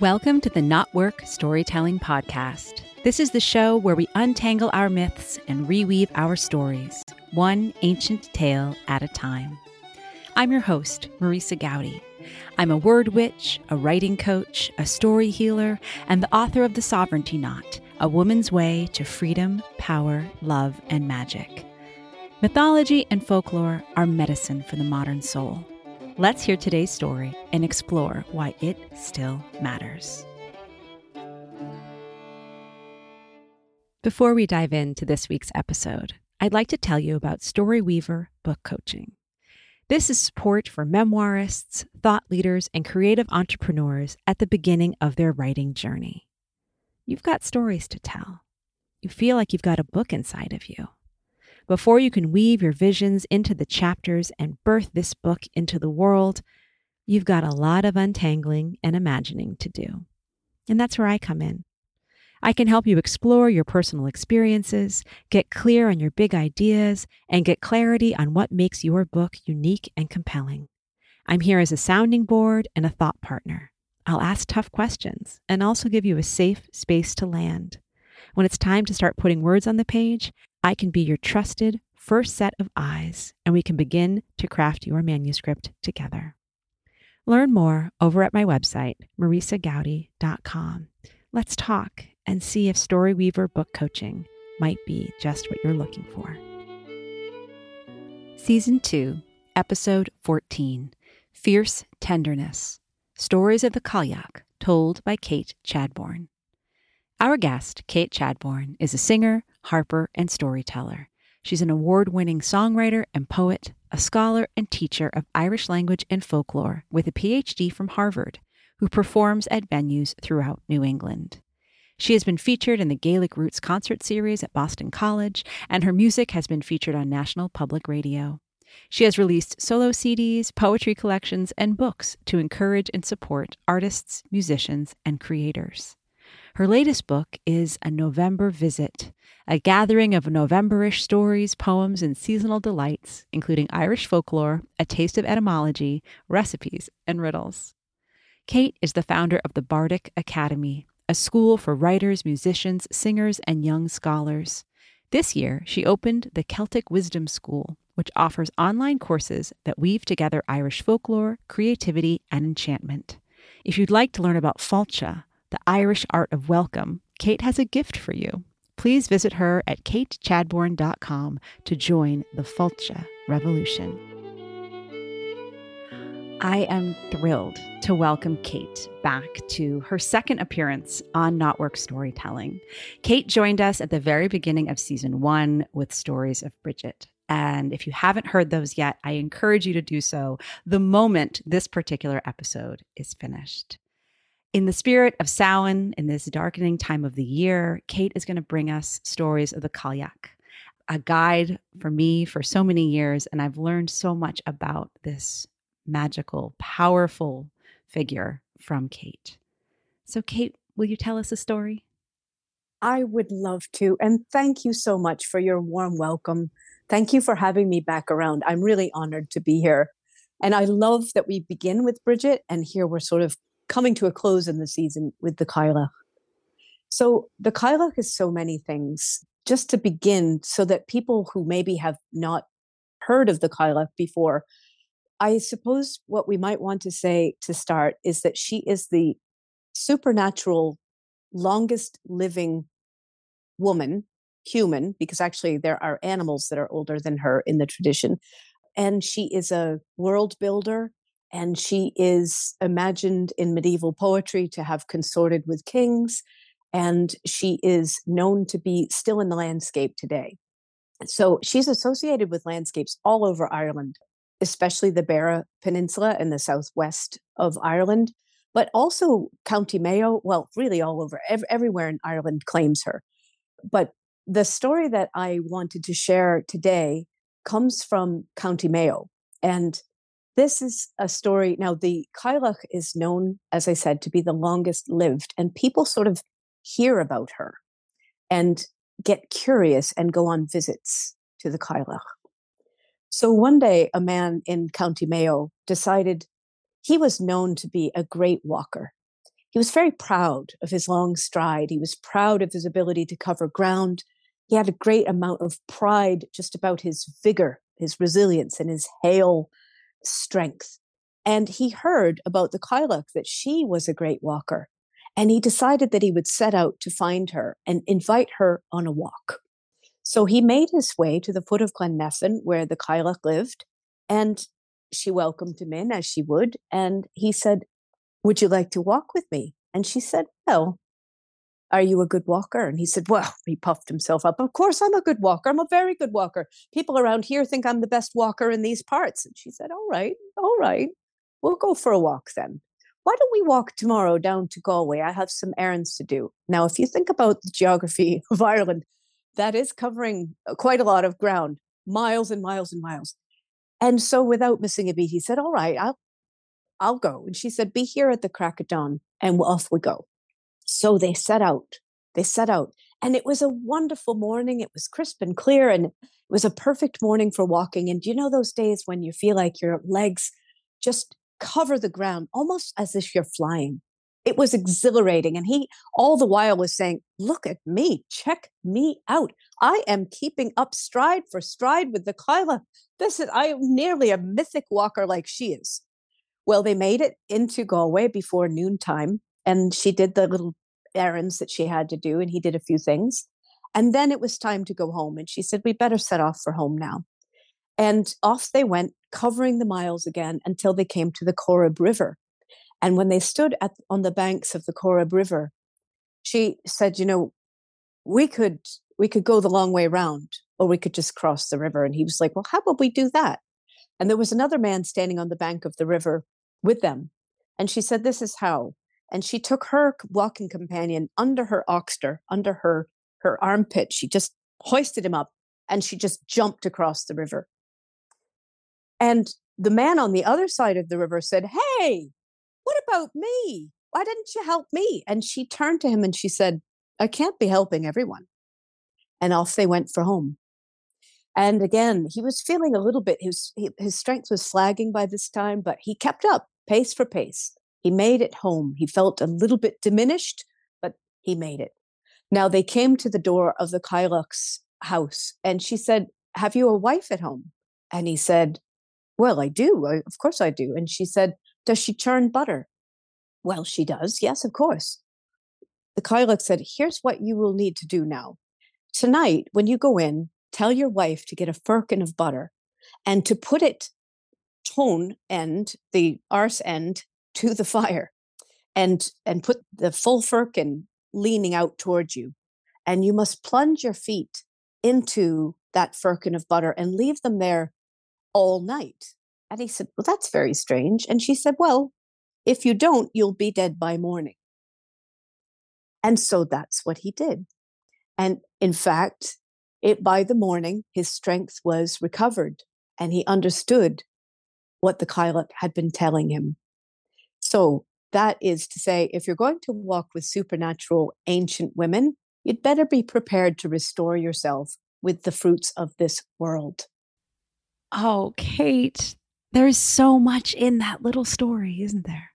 Welcome to the Knotwork Storytelling Podcast. This is the show where we untangle our myths and reweave our stories, one ancient tale at a time. I'm your host, Marisa Goudy. I'm a word witch, a writing coach, a story healer, and the author of The Sovereignty Knot, A Woman's Way to Freedom, Power, Love, and Magic. Mythology and folklore are medicine for the modern soul. Let's hear today's story and explore why it still matters. Before we dive into this week's episode, I'd like to tell you about Storyweaver Book Coaching. This is support for memoirists, thought leaders, and creative entrepreneurs at the beginning of their writing journey. You've got stories to tell. You feel like you've got a book inside of you. Before you can weave your visions into the chapters and birth this book into the world, you've got a lot of untangling and imagining to do. And that's where I come in. I can help you explore your personal experiences, get clear on your big ideas, and get clarity on what makes your book unique and compelling. I'm here as a sounding board and a thought partner. I'll ask tough questions and also give you a safe space to land. When it's time to start putting words on the page, I can be your trusted first set of eyes, and we can begin to craft your manuscript together. Learn more over at my website, marisagoudy.com. Let's talk and see if Storyweaver book coaching might be just what you're looking for. Season 2, Episode 14 Fierce Tenderness Stories of the Cailleach, told by Kate Chadbourne. Our guest, Kate Chadbourne, is a singer, harper, and storyteller. She's an award winning songwriter and poet, a scholar and teacher of Irish language and folklore with a PhD from Harvard, who performs at venues throughout New England. She has been featured in the Gaelic Roots concert series at Boston College, and her music has been featured on National Public Radio. She has released solo CDs, poetry collections, and books to encourage and support artists, musicians, and creators. Her latest book is A November Visit, a gathering of Novemberish stories, poems, and seasonal delights, including Irish folklore, a taste of etymology, recipes, and riddles. Kate is the founder of the Bardic Academy, a school for writers, musicians, singers, and young scholars. This year, she opened the Celtic Wisdom School, which offers online courses that weave together Irish folklore, creativity, and enchantment. If you'd like to learn about Fáilte, the Irish art of welcome, Kate has a gift for you. Please visit her at katechadbourne.com to join the Fáilte revolution. I am thrilled to welcome Kate back to her second appearance on Knotwork Storytelling. Kate joined us at the very beginning of season one with stories of Bridget. And if you haven't heard those yet, I encourage you to do so the moment this particular episode is finished. In the spirit of Samhain, in this darkening time of the year, Kate is going to bring us stories of the Cailleach, a guide for me for so many years. And I've learned so much about this magical, powerful figure from Kate. So, Kate, will you tell us a story? I would love to. And thank you so much for your warm welcome. Thank you for having me back around. I'm really honored to be here. And I love that we begin with Bridget, and here we're sort of coming to a close in the season with the Cailleach. So the Cailleach is so many things. Just to begin, so that people who maybe have not heard of the Cailleach before, I suppose what we might want to say to start is that she is the supernatural longest living woman, human, because actually there are animals that are older than her in the tradition. And she is a world builder and she is imagined in medieval poetry to have consorted with kings and she is known to be still in the landscape today so she's associated with landscapes all over ireland especially the Beara Peninsula in the southwest of Ireland, but also County Mayo. Well, really all over, ev- everywhere in Ireland claims her. But the story that I wanted to share today comes from County Mayo. And this is a story. Now, the Cailleach is known, as I said, to be the longest lived, and people sort of hear about her and get curious and go on visits to the Cailleach. So one day, a man in County Mayo decided he was known to be a great walker. he was very proud of his long stride. He was proud of his ability to cover ground. He had a great amount of pride just about his vigor, his resilience, and his hale strength. And he heard about the Cailleach that she was a great walker. And he decided that he would set out to find her and invite her on a walk. So he made his way to the foot of Glen Nephin, where the Cailleach lived, and she welcomed him in as she would. And he said, Would you like to walk with me? And she said, Well, are you a good walker? And he said, Well, he puffed himself up. Of course, I'm a good walker. I'm a very good walker. People around here think I'm the best walker in these parts. And she said, All right, all right. We'll go for a walk then. Why don't we walk tomorrow down to Galway? I have some errands to do. Now, if you think about the geography of Ireland, that is covering uh, quite a lot of ground, miles and miles and miles. And so without missing a beat, he said, All right, I'll I'll go. And she said, Be here at the crack of dawn, and off we go. So they set out. They set out. And it was a wonderful morning. It was crisp and clear, and it was a perfect morning for walking. And you know those days when you feel like your legs just cover the ground, almost as if you're flying? it was exhilarating. And he all the while was saying, Look at me, check me out. I am keeping up stride for stride with the Cailleach. This is I am nearly a mythic walker like she is. Well, they made it into Galway before noontime, and she did the little errands that she had to do, and he did a few things. And then it was time to go home. And she said, We better set off for home now. And off they went, covering the miles again until they came to the Corrib River. And when they stood at, on the banks of the Corrib River, she said, "You know, we could we could go the long way around, or we could just cross the river." And he was like, "Well, how about we do that?" And there was another man standing on the bank of the river with them, and she said, "This is how." And she took her walking companion under her oxter, under her her armpit. She just hoisted him up, and she just jumped across the river. And the man on the other side of the river said, "Hey, what about me? Why didn't you help me? And she turned to him and she said, I can't be helping everyone. And off they went for home. And again, he was feeling a little bit, his, his strength was flagging by this time, but he kept up pace for pace. He made it home. He felt a little bit diminished, but he made it. Now they came to the door of the Cailleach's house and she said, Have you a wife at home? And he said, Well, I do. I, of course I do. And she said, does she churn butter? Well, she does. Yes, of course. The Cailleach said, Here's what you will need to do now. Tonight, when you go in, tell your wife to get a firkin of butter and to put it tone end, the arse end, to the fire and and put the full firkin leaning out towards you. And you must plunge your feet into that firkin of butter and leave them there all night. And he said, Well, that's very strange. And she said, Well, if you don't, you'll be dead by morning. And so that's what he did. And in fact, it by the morning, his strength was recovered and he understood what the Cailleach had been telling him. So that is to say, if you're going to walk with supernatural ancient women, you'd better be prepared to restore yourself with the fruits of this world. Oh, Kate, there is so much in that little story, isn't there?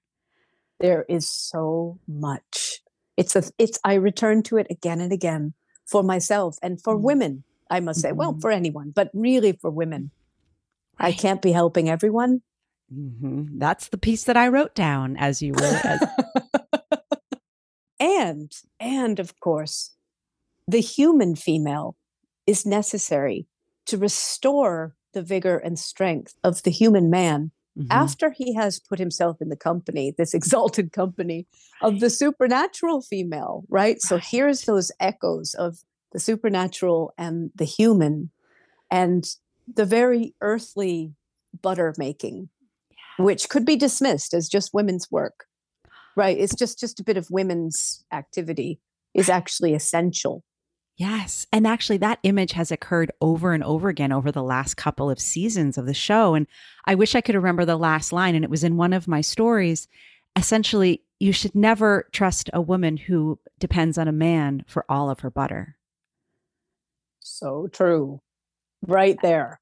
There is so much. It's a it's I return to it again and again for myself and for mm-hmm. women, I must say. Mm-hmm. Well, for anyone, but really for women. Right. I can't be helping everyone. Mm-hmm. That's the piece that I wrote down as you were. As- and and of course, the human female is necessary to restore the vigor and strength of the human man mm-hmm. after he has put himself in the company, this exalted company of the supernatural female, right? right? So here's those echoes of the supernatural and the human and the very earthly butter making. Which could be dismissed as just women's work, right? It's just just a bit of women's activity is actually essential Yes. And actually, that image has occurred over and over again over the last couple of seasons of the show. And I wish I could remember the last line, and it was in one of my stories. Essentially, you should never trust a woman who depends on a man for all of her butter. So true. Right there.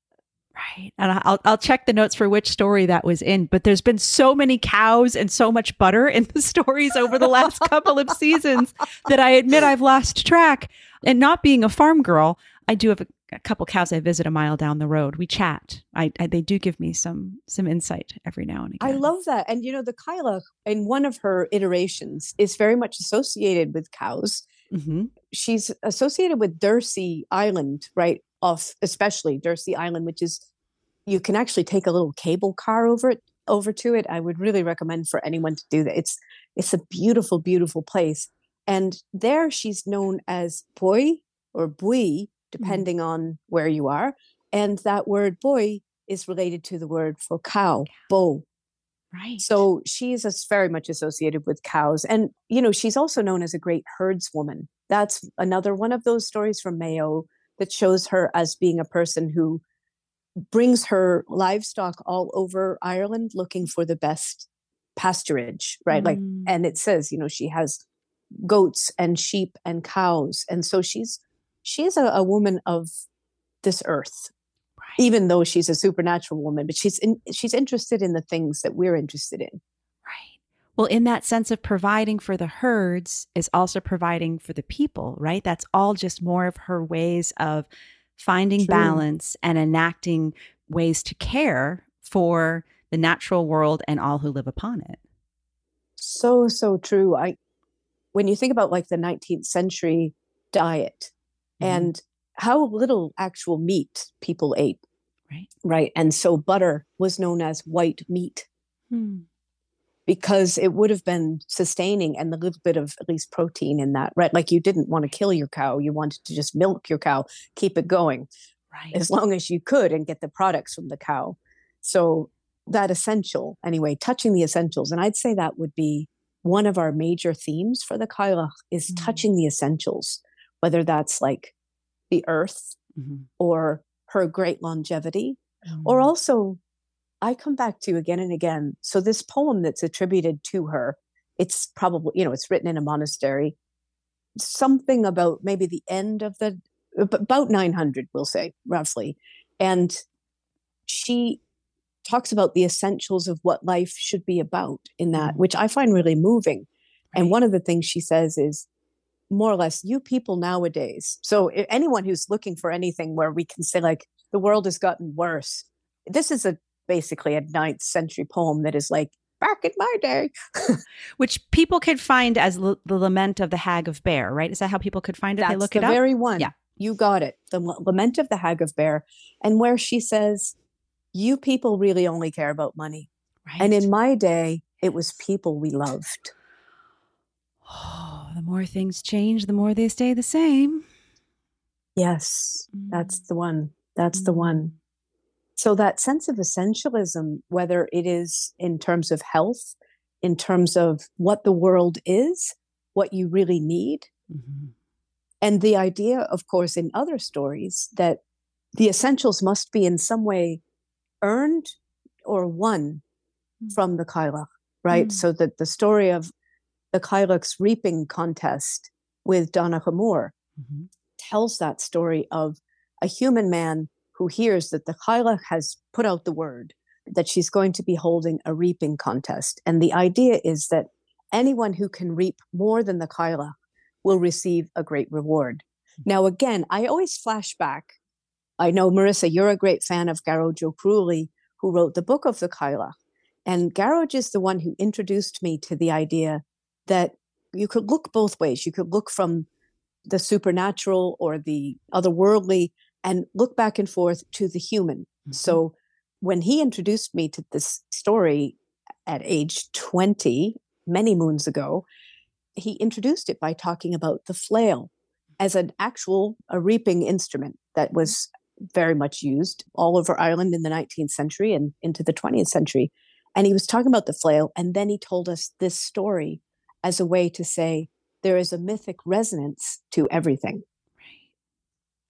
Right. And I'll, I'll check the notes for which story that was in, but there's been so many cows and so much butter in the stories over the last couple of seasons that I admit I've lost track. And not being a farm girl, I do have a, a couple cows I visit a mile down the road. We chat. I, I, they do give me some some insight every now and again. I love that. And you know, the Cailleach in one of her iterations is very much associated with cows. Mm-hmm. She's associated with Dursey Island, right? Off especially Dursey Island, which is you can actually take a little cable car over it over to it. I would really recommend for anyone to do that. It's it's a beautiful, beautiful place. And there she's known as boy or bui, Mm-hmm. depending mm. on where you are. And that word boy is related to the word for cow, bo. Right. So she is very much associated with cows. And, you know, she's also known as a great herdswoman. That's another one of those stories from Mayo that shows her as being a person who brings her livestock all over Ireland looking for the best pasturage, right? Mm. Like, and it says, you know, she has goats and sheep and cows. And so she's she's a, a woman of this earth right. even though she's a supernatural woman but she's in, she's interested in the things that we're interested in well in that sense of providing for the herds is also providing for the people right that's all just more of her ways of finding True. balance and enacting ways to care for the natural world and all who live upon it so so true i when you think about like the 19th century diet mm-hmm. and how little actual meat people ate. Right. Right. And so butter was known as white meat hmm. Because it would have been sustaining and a little bit of at least protein in that. Right. Like you didn't want to kill your cow. You wanted to just milk your cow, keep it going. Right. As long as you could and get the products from the cow. So that essential, anyway, touching the essentials. And I'd say that would be one of our major themes for the Cailleach is mm. touching the essentials whether that's like the earth mm-hmm. or her great longevity, mm-hmm. or also I come back to you again and again. So this poem that's attributed to her, it's probably, you know, it's written in a monastery. Something about maybe the end of the about 900, we'll say roughly. And she talks about the essentials of what life should be about in that, mm-hmm. which I find really moving. Right. And one of the things she says is more or less you people nowadays so anyone who's looking for anything where we can say like the world has gotten worse this is a basically a ninth century poem that is like back in my day which people could find as l- the lament of the hag of Beare right is that how people could find it That's they look the it up very one yeah you got it the L- lament of the hag of Beare and where she says you people really only care about money right. and in my day it was people we loved Oh, the more things change, the more they stay the same. Yes, mm. that's the one. That's mm. the one. So, that sense of essentialism, whether it is in terms of health, in terms of what the world is, what you really need, mm-hmm. and the idea, of course, in other stories that the essentials must be in some way earned or won mm. from the Cailleach, right? Mm. So that the story of the Cailleach's reaping contest with Donncha Mór mm-hmm. tells that story of a human man who hears that the Cailleach has put out the word that she's going to be holding a reaping contest. And the idea is that anyone who can reap more than the Cailleach will receive a great reward. Mm-hmm. Now, again, I always flash back. I know, Marisa, you're a great fan of Gearóid Ó who wrote the book of the Cailleach. And Gearóid is the one who introduced me to the idea that you could look both ways. You could look from the supernatural or the otherworldly and look back and forth to the human. Mm-hmm. So when he introduced me to this story at age 20, many moons ago, he introduced it by talking about the flail as an actual a reaping instrument that was very much used all over Ireland in the 19th century and into the 20th century. And he was talking about the flail. And then he told us this story as a way to say there is a mythic resonance to everything.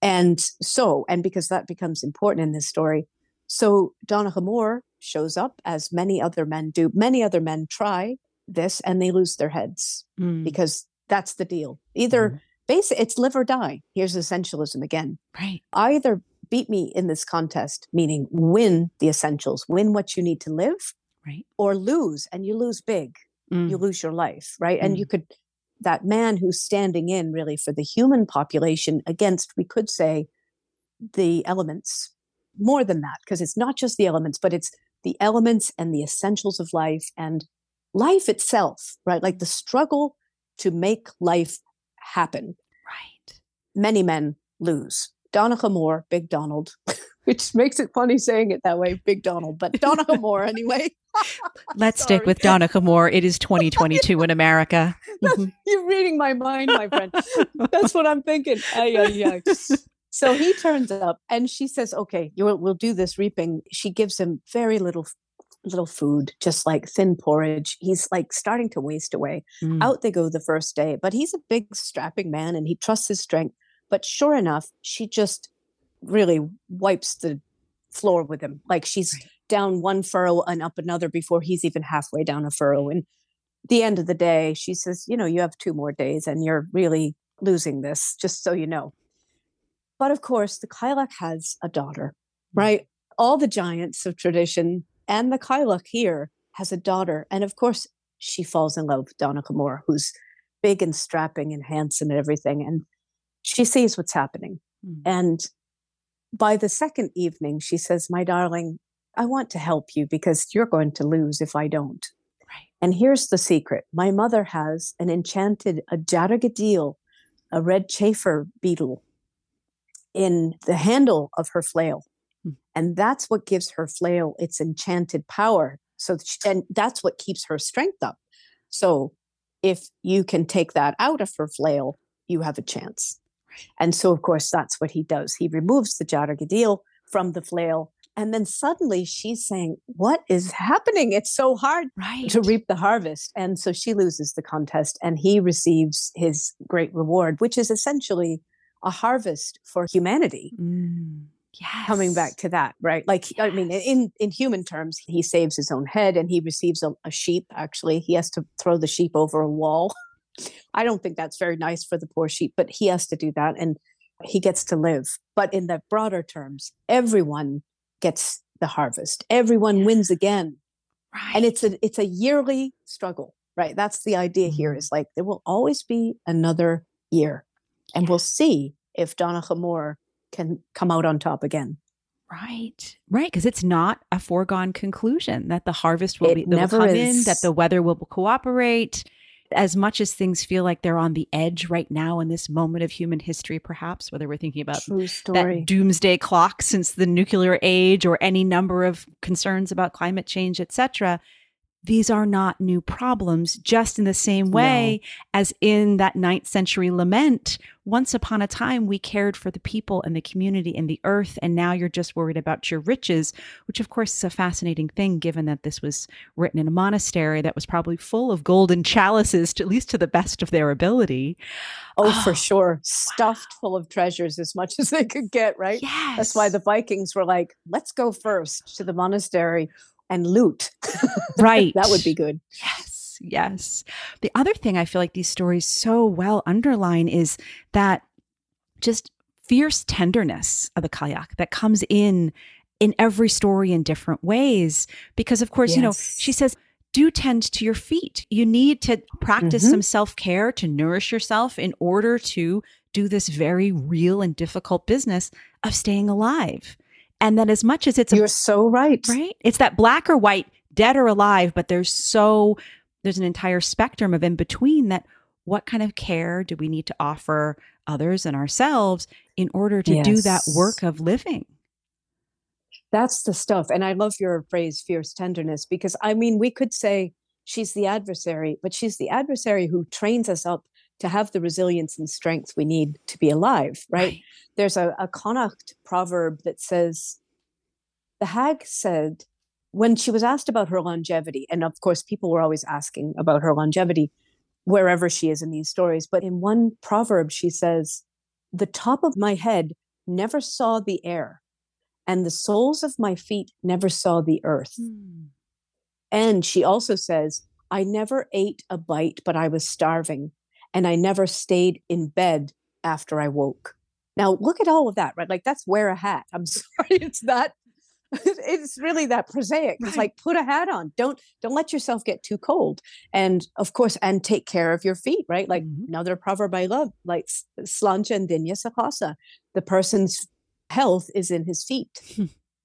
And so, and because that becomes important in this story, so Donncha Mór shows up as many other men do. Many other men try this and they lose their heads mm. because that's the deal. Either mm. basic, it's live or die. Here's essentialism again. Right. Either beat me in this contest, meaning win the essentials, win what you need to live, right? Or lose, and you lose big. Mm. You lose your life, right? Mm. And you could that man who's standing in really for the human population against, we could say, the elements. More than that, because it's not just the elements, but it's the elements and the essentials of life and life itself, right? Like the struggle to make life happen. Right. Many men lose. Donncha Mór, Big Donald, which makes it funny saying it that way, Big Donald, but Donncha Mór anyway. Let's stick with Donncha Mór. It is 2022 in America. Mm-hmm. You're reading my mind, my friend. That's what I'm thinking. Ay, ay, ay. So he turns up and she says, okay, will, we'll do this reaping. She gives him very little little food, just like thin porridge. He's like starting to waste away. Mm. Out they go the first day, but he's a big, strapping man and he trusts his strength. But sure enough, she just really wipes the floor with him. Like she's right. down one furrow and up another before he's even halfway down a furrow. And the end of the day, she says, You know, you have two more days and you're really losing this, just so you know. But of course, the Cailleach has a daughter, mm. right? All the giants of tradition and the Cailleach here has a daughter. And of course, she falls in love with Donncha Mór, who's big and strapping and handsome and everything. And she sees what's happening. Mm. And by the second evening, she says, My darling, I want to help you because you're going to lose if I don't. Right. And here's the secret my mother has an enchanted, a deargadaol, a red chafer beetle, in the handle of her flail. Mm. And that's what gives her flail its enchanted power. So, she, and that's what keeps her strength up. So, if you can take that out of her flail, you have a chance. And so, of course, that's what he does. He removes the deargadaol from the flail. And then suddenly she's saying, What is happening? It's so hard right. to reap the harvest. And so she loses the contest and he receives his great reward, which is essentially a harvest for humanity. Mm. Yes. Coming back to that, right? Like, yes. I mean, in, in human terms, he saves his own head and he receives a, a sheep. Actually, he has to throw the sheep over a wall I don't think that's very nice for the poor sheep, but he has to do that and he gets to live. But in the broader terms, everyone gets the harvest. Everyone wins again. Right. And it's a it's a yearly struggle, right? That's the idea mm-hmm. here is like there will always be another year. And we'll see if Mór can come out on top again. Right, right, because it's not a foregone conclusion that the harvest will it be will come is. in, that the weather will cooperate, as much as things feel like they're on the edge right now in this moment of human history, perhaps, whether we're thinking about that doomsday clock since the nuclear age or any number of concerns about climate change, etc., these are not new problems, just in the same way no. as in that ninth century lament. Once upon a time, we cared for the people and the community and the earth, and now you're just worried about your riches, which, of course, is a fascinating thing given that this was written in a monastery that was probably full of golden chalices, to, at least to the best of their ability. Oh, oh for ah, sure. Stuffed full of treasures as much as they could get, right? Yes. That's why the Vikings were like, let's go first to the monastery and loot. Right. that would be good. Yes. Yes. The other thing I feel like these stories so well underline is that just fierce tenderness of the Cailleach that comes in in every story in different ways. Because, of course, yes. you know, she says, do tend to your feet. You need to practice mm-hmm. some self care to nourish yourself in order to do this very real and difficult business of staying alive. And then as much as it's You're a, so right. Right? It's that black or white, dead or alive, but there's so there's an entire spectrum of in between that what kind of care do we need to offer others and ourselves in order to yes. do that work of living? That's the stuff. And I love your phrase, fierce tenderness, because I mean, we could say she's the adversary, but she's the adversary who trains us up to have the resilience and strength we need to be alive, right? right. There's a, a Connacht proverb that says, the hag said, when she was asked about her longevity, and of course, people were always asking about her longevity wherever she is in these stories, but in one proverb, she says, The top of my head never saw the air, and the soles of my feet never saw the earth. Hmm. And she also says, I never ate a bite, but I was starving and I never stayed in bed after I woke. Now look at all of that, right? Like that's wear a hat. I'm sorry, it's that it's really that prosaic. Right. It's like put a hat on. Don't don't let yourself get too cold. And of course, and take care of your feet, right? Like mm-hmm. another proverb I love, like slancha and dinya sakasa. The person's health is in his feet.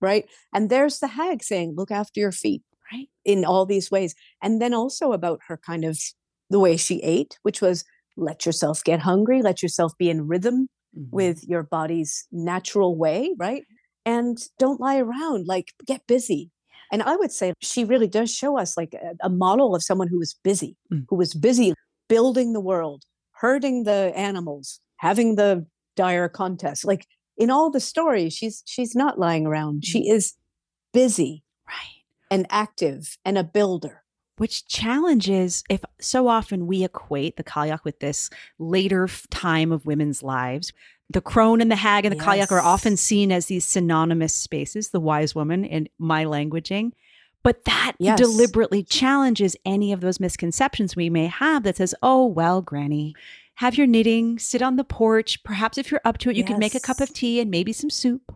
right. And there's the hag saying, look after your feet. Right. In all these ways. And then also about her kind of the way she ate, which was let yourself get hungry, let yourself be in rhythm mm-hmm. with your body's natural way, right? And don't lie around, like get busy. And I would say she really does show us like a, a model of someone who was busy, mm. who was busy building the world, herding the animals, having the dire contest. Like in all the stories, she's she's not lying around. She mm. is busy, right, and active and a builder which challenges if so often we equate the Cailleach with this later time of women's lives. The crone and the hag and the yes. are often seen as these synonymous spaces, the wise woman in my languaging. But that yes. deliberately challenges any of those misconceptions we may have that says, oh, well, Granny, have your knitting, sit on the porch. Perhaps if you're up to it, you yes. can make a cup of tea and maybe some soup.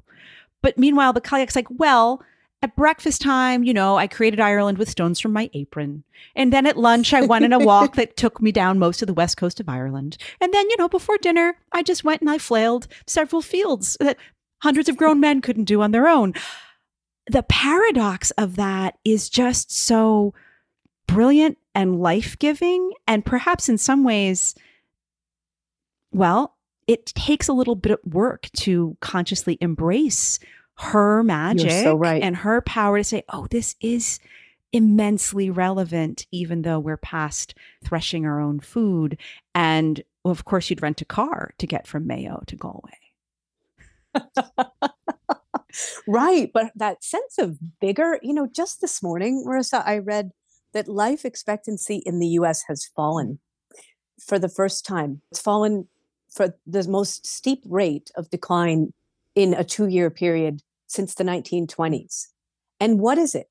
But meanwhile, the Cailleach's like, well, at breakfast time, you know, I created Ireland with stones from my apron. And then at lunch, I went on a walk that took me down most of the west coast of Ireland. And then, you know, before dinner, I just went and I flailed several fields that hundreds of grown men couldn't do on their own. The paradox of that is just so brilliant and life giving. And perhaps in some ways, well, it takes a little bit of work to consciously embrace her magic so right. and her power to say, oh, this is immensely relevant, even though we're past threshing our own food. And well, of course, you'd rent a car to get from Mayo to Galway. right. But that sense of vigor, you know, just this morning, Marisa, I read that life expectancy in the US has fallen for the first time. It's fallen for the most steep rate of decline in a two year period since the 1920s. And what is it?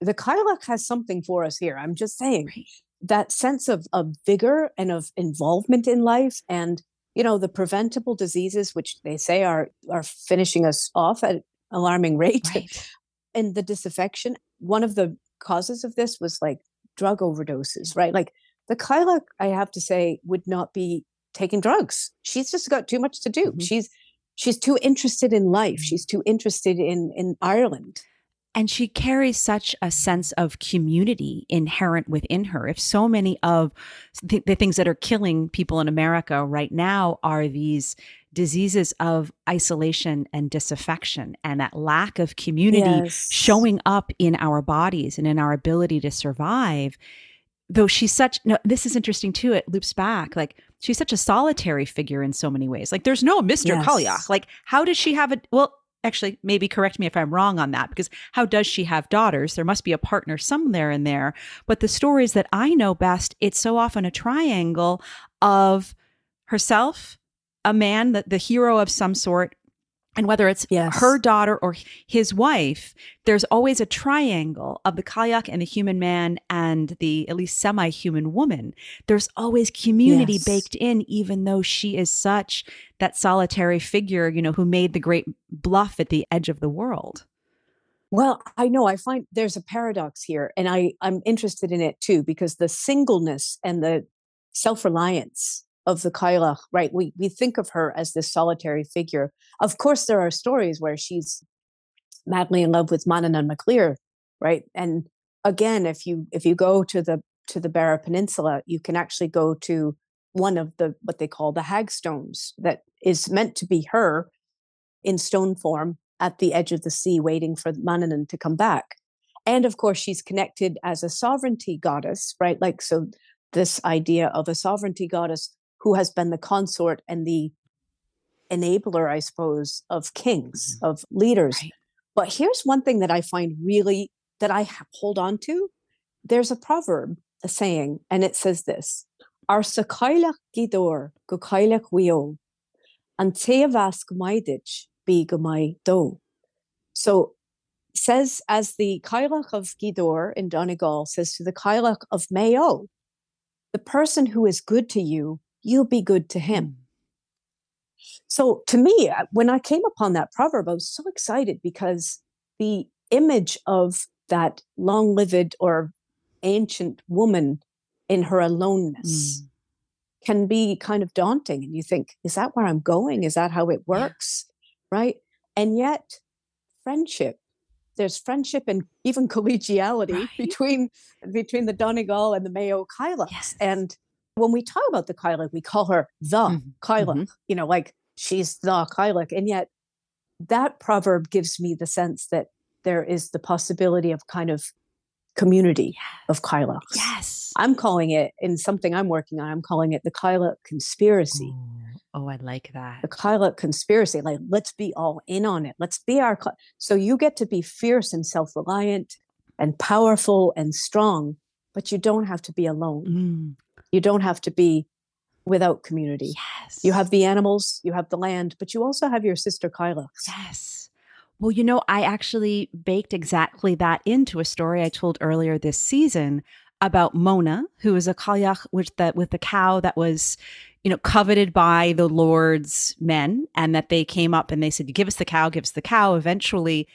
The Cailleach has something for us here. I'm just saying right. that sense of, of vigor and of involvement in life and you know the preventable diseases which they say are are finishing us off at alarming rate right. and the disaffection one of the causes of this was like drug overdoses right like the Cailleach, I have to say, would not be taking drugs. She's just got too much to do. Mm-hmm. She's she's too interested in life. Mm. She's too interested in in Ireland. And she carries such a sense of community inherent within her. If so many of the, the things that are killing people in America right now are these diseases of isolation and disaffection and that lack of community yes. showing up in our bodies and in our ability to survive though she's such no this is interesting too it loops back like she's such a solitary figure in so many ways. Like there's no mr yes. Like how does she have a well actually maybe correct me if i'm wrong on that because how does she have daughters? There must be a partner somewhere in there. But the stories that i know best it's so often a triangle of herself a man that the hero of some sort and whether it's yes. her daughter or his wife, there's always a triangle of the Cailleach and the human man and the at least semi human woman. There's always community yes. baked in, even though she is such that solitary figure, you know, who made the great bluff at the edge of the world. Well, I know I find there's a paradox here, and I, I'm interested in it too, because the singleness and the self reliance of the Cailleach, right? We we think of her as this solitary figure. Of course, there are stories where she's madly in love with Manannán Mac Lir, right? And again, if you if you go to the to the Beara Peninsula, you can actually go to one of the what they call the hagstones that is meant to be her in stone form at the edge of the sea, waiting for Manannán to come back. And of course, she's connected as a sovereignty goddess, right? Like so, this idea of a sovereignty goddess who has been the consort and the enabler, I suppose, of kings, mm-hmm. of leaders. Right. But here's one thing that I find really that I hold on to. There's a proverb, a saying, and it says this: "Ar sakailach gidor go kailach wio, and teavask maidich be gomai do." So says as the Cailleach of Gweedore in Donegal says to the Cailleach of Mayo, the person who is good to you you'll be good to him. So to me, uh, when I came upon that proverb, I was so excited because the image of that long lived or ancient woman in her aloneness mm. can be kind of daunting. And you think, is that where I'm going? Is that how it works? Yeah. Right. And yet, friendship, there's friendship and even collegiality right. between between the Donegal and the Mayo Cailleach. Yes. And when we talk about the Cailleach, we call her the mm-hmm. mm-hmm. you know, like she's the Cailleach. And yet that proverb gives me the sense that there is the possibility of kind of community of Cailleachs. Yes. I'm calling it in something I'm working on, I'm calling it the Cailleach conspiracy. Ooh. Oh, I like that. The Cailleach conspiracy. Like, let's be all in on it. Let's be our. So you get to be fierce and self reliant and powerful and strong, but you don't have to be alone. Mm. You don't have to be without community. Yes. You have the animals, you have the land, but you also have your sister Cailleachs. Yes. Well, you know, I actually baked exactly that into a story I told earlier this season about Mona, who is a Cailleach with the with the cow that was, you know, coveted by the Lord's men, and that they came up and they said, "Give us the cow, give us the cow." Eventually,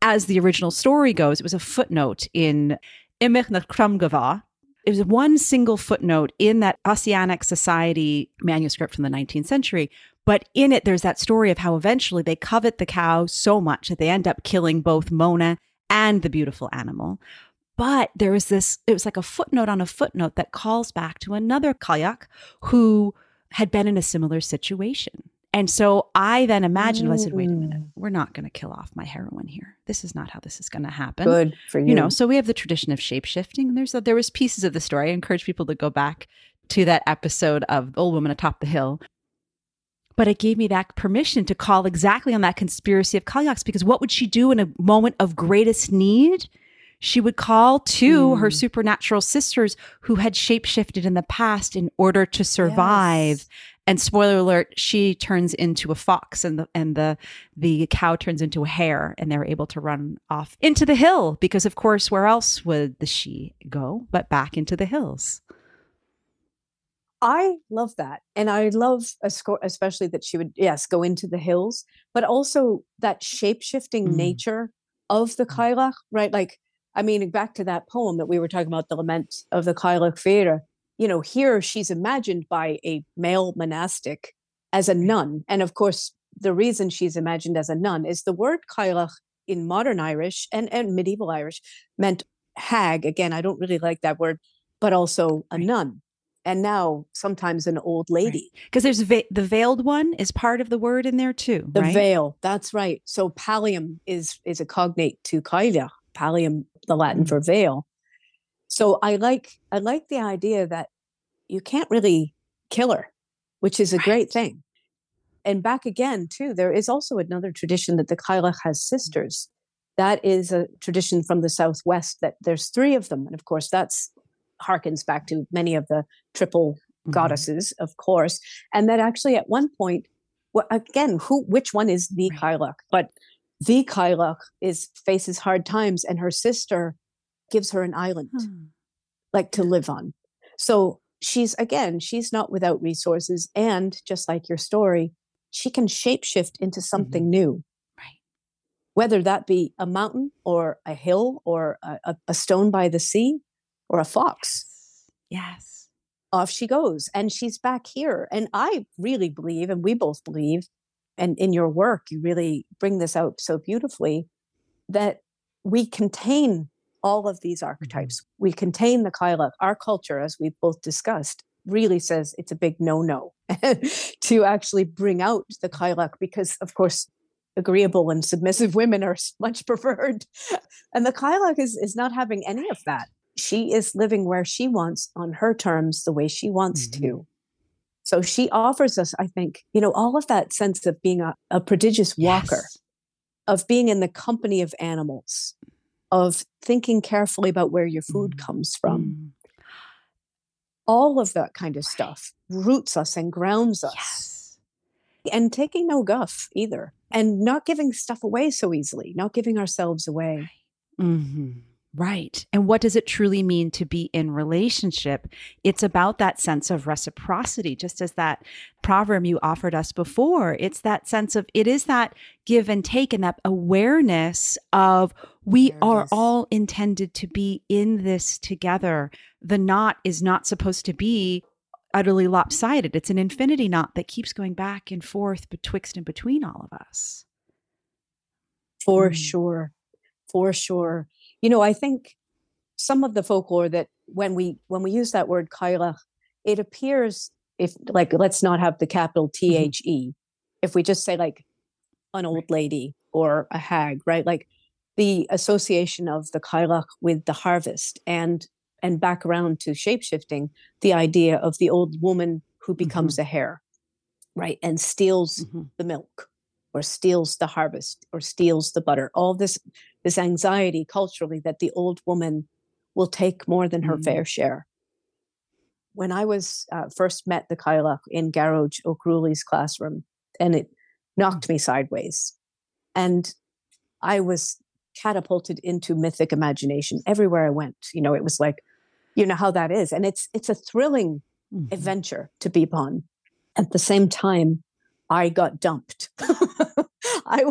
as the original story goes, it was a footnote in Imtheacht na Tromdhámhe. It was one single footnote in that Ossianic Society manuscript from the 19th century but in it, there's that story of how eventually they covet the cow so much that they end up killing both Mona and the beautiful animal. But there was this, it was like a footnote on a footnote that calls back to another Cailleach who had been in a similar situation. And so I then imagined, I said, wait a minute, mm. we're not going to kill off my heroine here. This is not how this is going to happen. Good for you. You know, so we have the tradition of shape shifting. There's a, there was pieces of the story. I encourage people to go back to that episode of Old Woman Atop the Hill but it gave me that permission to call exactly on that conspiracy of Cailleachs because what would she do in a moment of greatest need? She would call to mm. her supernatural sisters who had shapeshifted in the past in order to survive. Yes. And spoiler alert, she turns into a fox and the and the the cow turns into a hare and they're able to run off into the hill because of course where else would the she go but back into the hills. I love that. And I love especially that she would, yes, go into the hills, but also that shape shifting mm. nature of the mm. Cailleach, right? Like, I mean, back to that poem that we were talking about, the lament of the Cailleach Féire, you know, here she's imagined by a male monastic as a nun. And of course, the reason she's imagined as a nun is the word Cailleach in modern Irish and, and medieval Irish meant hag. Again, I don't really like that word, but also a nun and now sometimes an old lady. Because right. there's va- the veiled one is part of the word in there too. The right? veil, that's right. So pallium is is a cognate to cailleach, pallium, the Latin mm-hmm. for veil. So I like I like the idea that you can't really kill her, which is a right. great thing. And back again too, there is also another tradition that the cailleach has sisters. That is a tradition from the southwest that there's three of them, and of course that's harkens back to many of the triple mm-hmm. goddesses, of course, and that actually at one point, well, again, who which one is the right. Cailleach? But the Cailleach is faces hard times, and her sister gives her an island, hmm. like to live on. So she's again, she's not without resources, and just like your story, she can shapeshift into something mm-hmm. new Right. whether that be a mountain or a hill or a, a, stone by the sea or a fox. Yes. yes. Off she goes. And she's back here. And I really believe, and we both believe, and in your work, you really bring this out so beautifully, that we contain all of these mm-hmm. archetypes. We contain the Cailleach. Our culture, as we've both discussed, really says it's a big no-no to actually bring out the Cailleach because, of course, agreeable and submissive women are much preferred. And the Cailleach is, is not having any of that she is living where she wants on her terms, the way she wants mm-hmm. to. So she offers us, I think, you know, all of that sense of being a, a prodigious walker, yes. of being in the company of animals, of thinking carefully about where your food mm-hmm. comes from. Mm-hmm. All of that kind of stuff roots us and grounds us. Yes. And taking no guff either, and not giving stuff away so easily, not giving ourselves away. Mm-hmm. Right. And what does it truly mean to be in relationship? It's about that sense of reciprocity, just as that proverb you offered us before. It's that sense of, it is that give and take and that awareness of we are all intended to be in this together. The knot is not supposed to be utterly lopsided. It's an infinity knot that keeps going back and forth betwixt and between all of us. For mm. sure. For sure you know, I think some of the folklore that when we when we use that word Cailleach, it appears if like let's not have the capital T mm-hmm. H E. If we just say like an old lady or a hag, right? Like the association of the Cailleach with the harvest and and back around to shapeshifting, the idea of the old woman who becomes mm-hmm. a hare, right? And steals mm-hmm. the milk or steals the harvest or steals the butter. All this this anxiety culturally that the old woman will take more than her mm. fair share. When I was uh, first met the Cailleach in Gearóid Ó Crualaoich's classroom, and it knocked me sideways, and I was catapulted into mythic imagination everywhere I went. You know, it was like, you know how that is, and it's it's a thrilling mm-hmm. adventure to be upon. At the same time, I got dumped. I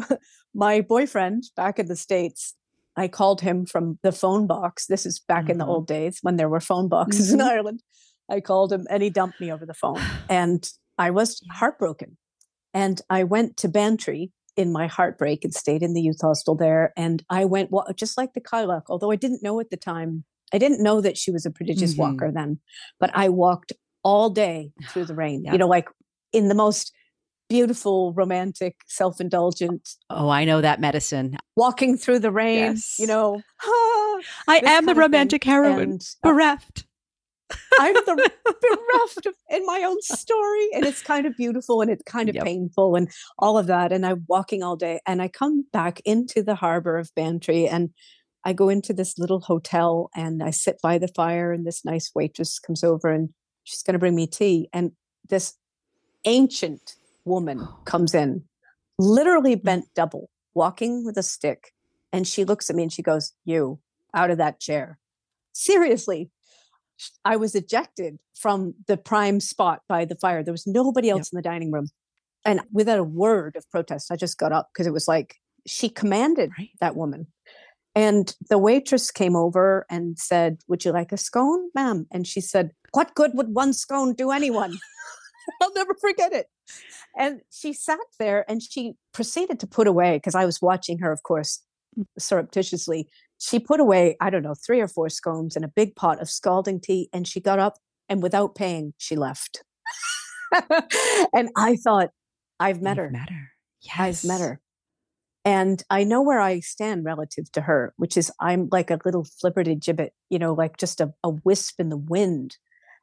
my boyfriend back in the States, I called him from the phone box. This is back mm-hmm. in the mm-hmm. old days when there were phone boxes mm-hmm. in Ireland. I called him and he dumped me over the phone. And I was heartbroken. And I went to Bantry in my heartbreak and stayed in the youth hostel there. And I went well, just like the Cailleach, although I didn't know at the time, I didn't know that she was a prodigious mm-hmm. walker then, but I walked all day through the rain, yeah. you know, like in the most beautiful, romantic, self indulgent. Oh, I know that medicine. Walking through the rain, yes. you know. I am the romantic heroine, and, uh, bereft. I'm the bereft of, in my own story. And it's kind of beautiful and it's kind of yep. painful and all of that. And I'm walking all day and I come back into the harbor of Bantry and I go into this little hotel and I sit by the fire and this nice waitress comes over and she's going to bring me tea. And this ancient woman comes in, literally mm. bent double, walking with a stick. And she looks at me and she goes, You out of that chair. Seriously, I was ejected from the prime spot by the fire. There was nobody else yep. in the dining room. And without a word of protest, I just got up because it was like she commanded right. that woman. And the waitress came over and said, Would you like a scone, ma'am? And she said, What good would one scone do anyone? I'll never forget it. And she sat there and she proceeded to put away, because I was watching her, of course, mm. surreptitiously. She put away, I don't know, three or four scones and a big pot of scalding tea. And she got up and without paying, she left. and I thought, I've met You've her. Met her. Yes. I've met her. And I know where I stand relative to her, which is I'm like a little flibbertigibbet, you know, like just a, a wisp in the wind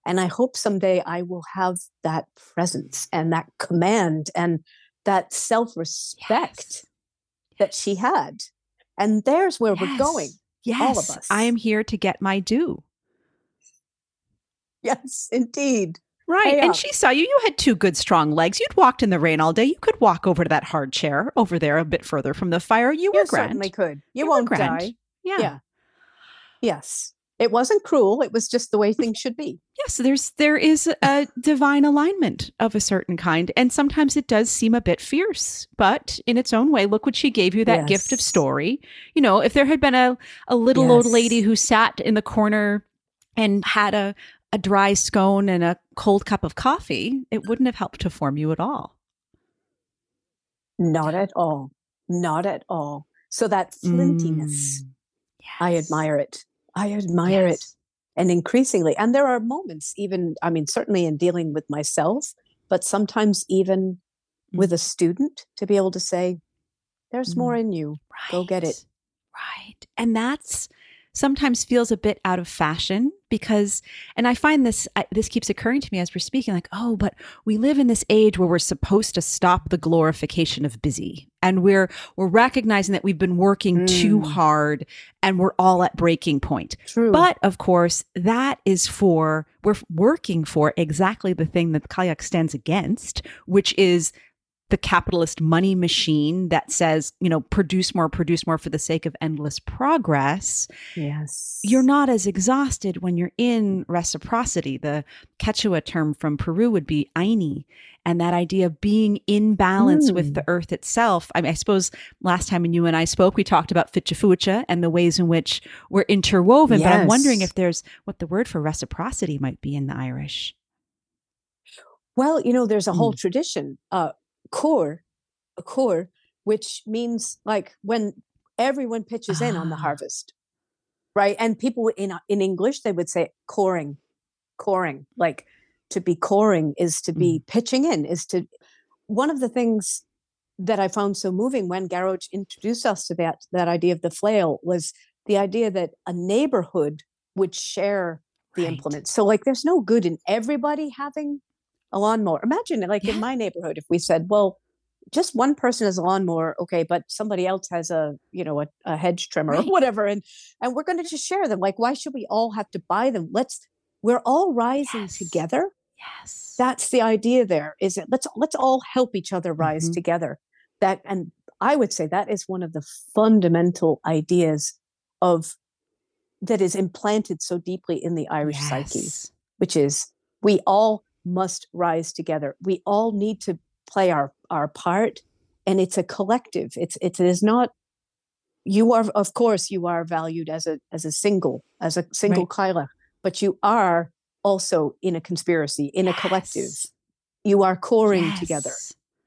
and I hope someday I will have that presence and that command and that self respect yes. that she had. And there's where yes. we're going. Yes. All of us. I am here to get my due. Yes, indeed. Right. And she saw you. You had two good, strong legs. You'd walked in the rain all day. You could walk over to that hard chair over there a bit further from the fire. You, you were grand. certainly could. You, you won't die. Yeah. yeah. Yes it wasn't cruel it was just the way things should be yes there's there is a divine alignment of a certain kind and sometimes it does seem a bit fierce but in its own way look what she gave you that yes. gift of story you know if there had been a, a little yes. old lady who sat in the corner and had a, a dry scone and a cold cup of coffee it wouldn't have helped to form you at all not at all not at all so that flintiness mm. yes. i admire it I admire yes. it. And increasingly, and there are moments, even, I mean, certainly in dealing with myself, but sometimes even mm. with a student to be able to say, there's mm. more in you. Right. Go get it. Right. And that's sometimes feels a bit out of fashion because and i find this I, this keeps occurring to me as we're speaking like oh but we live in this age where we're supposed to stop the glorification of busy and we're we're recognizing that we've been working mm. too hard and we're all at breaking point True. but of course that is for we're working for exactly the thing that Cailleach stands against which is the capitalist money machine that says, you know, produce more, produce more for the sake of endless progress, yes, you're not as exhausted when you're in reciprocity. The Quechua term from Peru would be ayni, and that idea of being in balance mm. with the earth itself. I, mean, I suppose last time when you and I spoke, we talked about fite fuaite and the ways in which we're interwoven. Yes. But I'm wondering if there's what the word for reciprocity might be in the Irish. Well, you know, there's a whole mm. tradition. Uh, core, a core, which means like when everyone pitches ah. in on the ah. harvest, right? And people in in English they would say coring, coring. Like to be coring is to be mm. pitching in, is to. One of the things that I found so moving when Gearóid introduced us to that that idea of the flail was the idea that a neighborhood would share the right. implements. So like there's no good in everybody having a lawnmower. Imagine like yeah. in my neighborhood, if we said, well, just one person has a lawnmower, okay, but somebody else has a, you know, a, a hedge trimmer right. or whatever. And and we're gonna just share them. Like, why should we all have to buy them? Let's we're all rising yes. together. Yes. That's the idea there, is it let's let's all help each other rise mm-hmm. together. That and I would say that is one of the fundamental ideas of that is implanted so deeply in the Irish yes. psyche, which is we all must rise together. We all need to play our our part, and it's a collective. It's it is not. You are, of course, you are valued as a as a single, as a single right. Cailleach, but you are also in a conspiracy, in yes. a collective. You are coring yes. together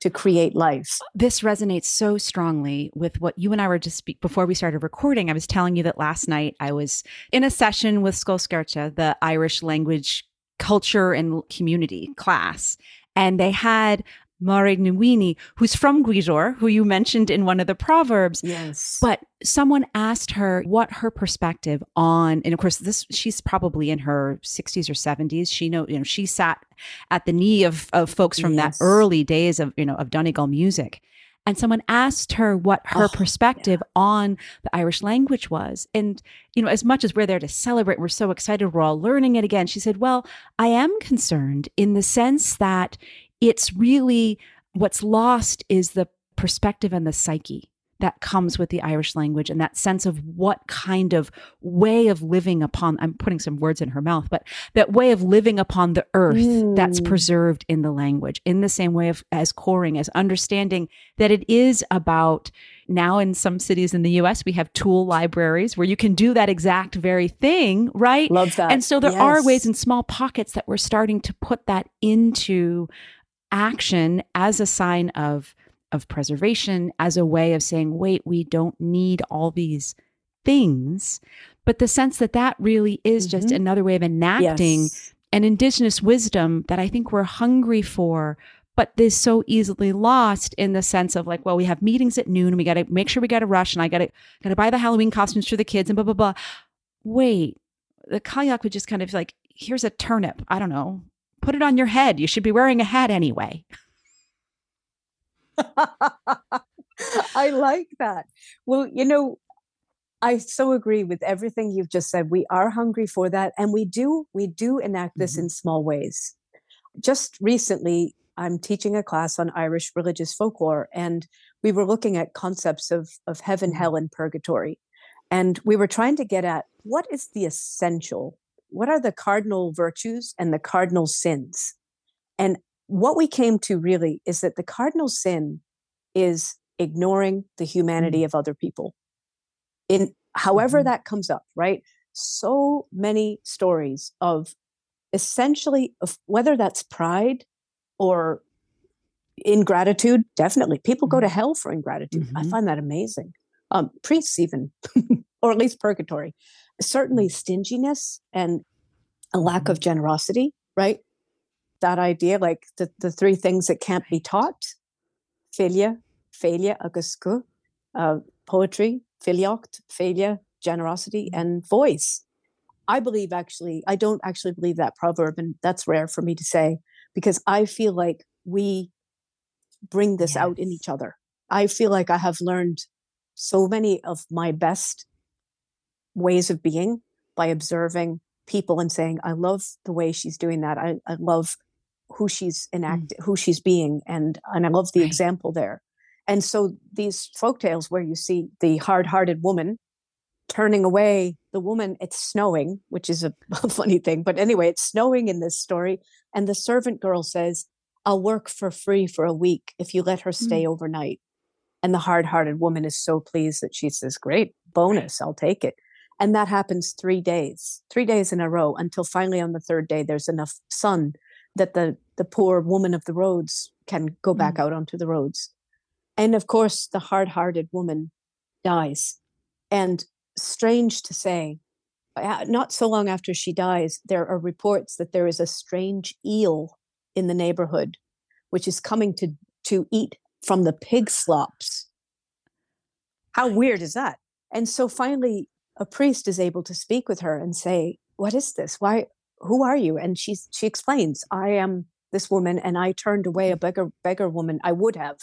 to create life. Uh, this resonates so strongly with what you and I were just speak before we started recording. I was telling you that last night I was in a session with Scoilscearta, the Irish language culture and community class. And they had Mare Nuini, who's from Gweedore, who you mentioned in one of the proverbs. Yes. But someone asked her what her perspective on, and of course, this she's probably in her 60s or 70s. She know, you know, she sat at the knee of, of folks from yes. that early days of, you know, of Donegal music and someone asked her what her oh, perspective yeah. on the Irish language was. And, you know, as much as we're there to celebrate, we're so excited, we're all learning it again. She said, Well, I am concerned in the sense that it's really what's lost is the perspective and the psyche that comes with the Irish language and that sense of what kind of way of living upon, I'm putting some words in her mouth, but that way of living upon the earth mm. that's preserved in the language, in the same way of as coring, as understanding that it is about now in some cities in the US, we have tool libraries where you can do that exact very thing, right? Love that. And so there yes. are ways in small pockets that we're starting to put that into action as a sign of of preservation as a way of saying, wait, we don't need all these things. But the sense that that really is mm-hmm. just another way of enacting yes. an indigenous wisdom that I think we're hungry for, but is so easily lost in the sense of like, well, we have meetings at noon and we got to make sure we got to rush and I got to got to buy the Halloween costumes for the kids and blah blah blah. Wait, the Cailleach would just kind of like, here's a turnip. I don't know. Put it on your head. You should be wearing a hat anyway. I like that. Well, you know, I so agree with everything you've just said. We are hungry for that and we do we do enact this mm-hmm. in small ways. Just recently I'm teaching a class on Irish religious folklore and we were looking at concepts of of heaven, mm-hmm. hell and purgatory. And we were trying to get at what is the essential? What are the cardinal virtues and the cardinal sins? And what we came to really is that the cardinal sin is ignoring the humanity mm. of other people in however mm-hmm. that comes up right so many stories of essentially of whether that's pride or ingratitude definitely people go to mm-hmm. hell for ingratitude mm-hmm. i find that amazing um priests even or at least purgatory certainly mm. stinginess and a lack of mm-hmm. generosity right that idea, like the, the three things that can't be taught failure, failure, agus uh, poetry, filiocht, failure, generosity, mm-hmm. and voice. I believe actually, I don't actually believe that proverb, and that's rare for me to say because I feel like we bring this yes. out in each other. I feel like I have learned so many of my best ways of being by observing people and saying, I love the way she's doing that. I, I love who she's enacting, mm. who she's being, and and I love the right. example there. And so these folk tales where you see the hard-hearted woman turning away the woman, it's snowing, which is a, a funny thing, but anyway, it's snowing in this story, and the servant girl says, "I'll work for free for a week if you let her stay mm. overnight." And the hard-hearted woman is so pleased that she says, "Great bonus, I'll take it." And that happens three days, three days in a row until finally on the third day, there's enough sun that the, the poor woman of the roads can go back mm. out onto the roads. And of course, the hard hearted woman dies. And strange to say, not so long after she dies, there are reports that there is a strange eel in the neighborhood, which is coming to, to eat from the pig slops. How weird is that? And so finally, a priest is able to speak with her and say, "What is this? Why? Who are you?" And she she explains, "I am this woman, and I turned away a beggar beggar woman. I would have,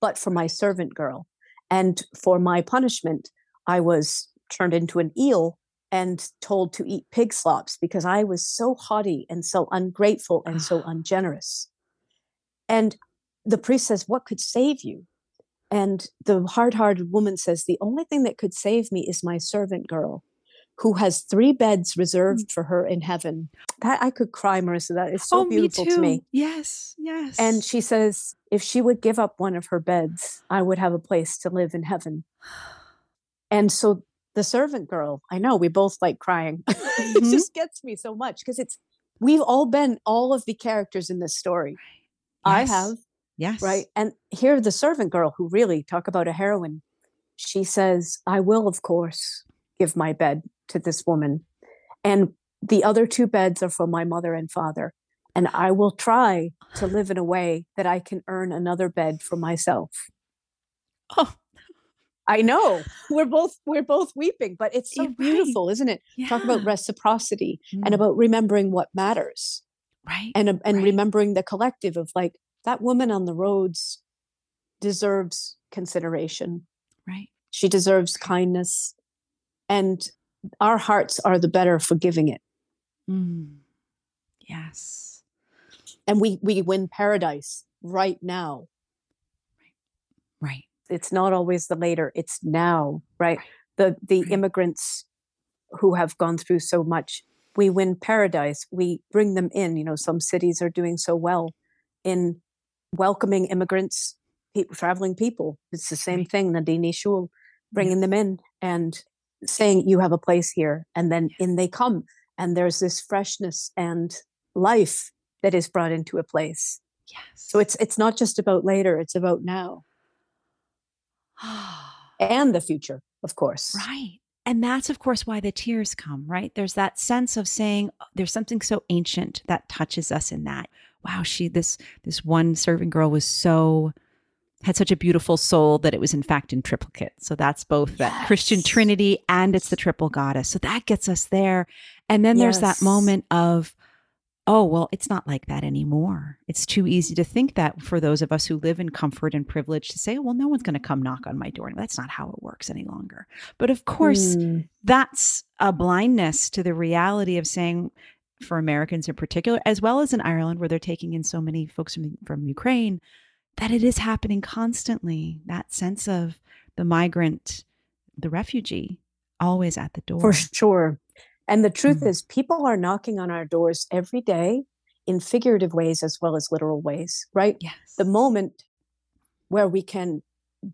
but for my servant girl, and for my punishment, I was turned into an eel." And told to eat pig slops because I was so haughty and so ungrateful and so ungenerous. And the priest says, What could save you? And the hard hearted woman says, The only thing that could save me is my servant girl who has three beds reserved mm. for her in heaven. That I could cry, Marisa. That is so oh, beautiful me to me. Yes, yes. And she says, if she would give up one of her beds, I would have a place to live in heaven. And so the servant girl, I know we both like crying. Mm-hmm. it just gets me so much because it's we've all been all of the characters in this story. Yes. I have. Yes. Right. And here, the servant girl, who really talk about a heroine, she says, I will, of course, give my bed to this woman. And the other two beds are for my mother and father. And I will try to live in a way that I can earn another bed for myself. Oh, I know we're both we're both weeping, but it's so You're beautiful, right. isn't it? Yeah. Talk about reciprocity mm. and about remembering what matters, right? And and right. remembering the collective of like that woman on the roads deserves consideration. Right. She deserves kindness. And our hearts are the better for giving it. Mm. Yes. And we we win paradise right now. Right. right. It's not always the later, it's now, right? right. The the right. immigrants who have gone through so much, we win paradise. We bring them in. You know, some cities are doing so well in welcoming immigrants, people, traveling people. It's the same thing, na daoine siúil, bringing yeah. them in and saying, You have a place here. And then in they come. And there's this freshness and life that is brought into a place. Yes. So it's it's not just about later, it's about now. and the future, of course. Right. And that's, of course, why the tears come, right? There's that sense of saying oh, there's something so ancient that touches us in that wow, she this this one servant girl was so had such a beautiful soul that it was in fact in triplicate. So that's both yes. that Christian Trinity and it's the triple goddess. So that gets us there. And then yes. there's that moment of, oh, well, it's not like that anymore. It's too easy to think that for those of us who live in comfort and privilege to say, oh, well, no one's going to come knock on my door. That's not how it works any longer. But of course, mm. that's a blindness to the reality of saying, for Americans in particular, as well as in Ireland, where they're taking in so many folks from, from Ukraine, that it is happening constantly. That sense of the migrant, the refugee, always at the door. For sure. And the truth mm is, people are knocking on our doors every day in figurative ways as well as literal ways, right? Yes. The moment where we can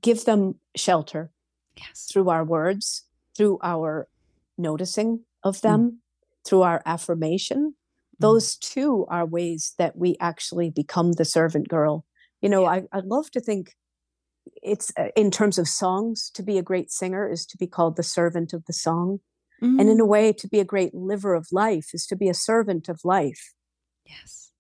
give them shelter yes. through our words, through our noticing of them, mm through our affirmation. Mm-hmm. Those two are ways that we actually become the servant girl. You know, I, I love to think it's uh, in terms of songs, to be a great singer is to be called the servant of the song. Mm-hmm. And in a mm. way, to be a great liver of life is to be a servant of life. Yes.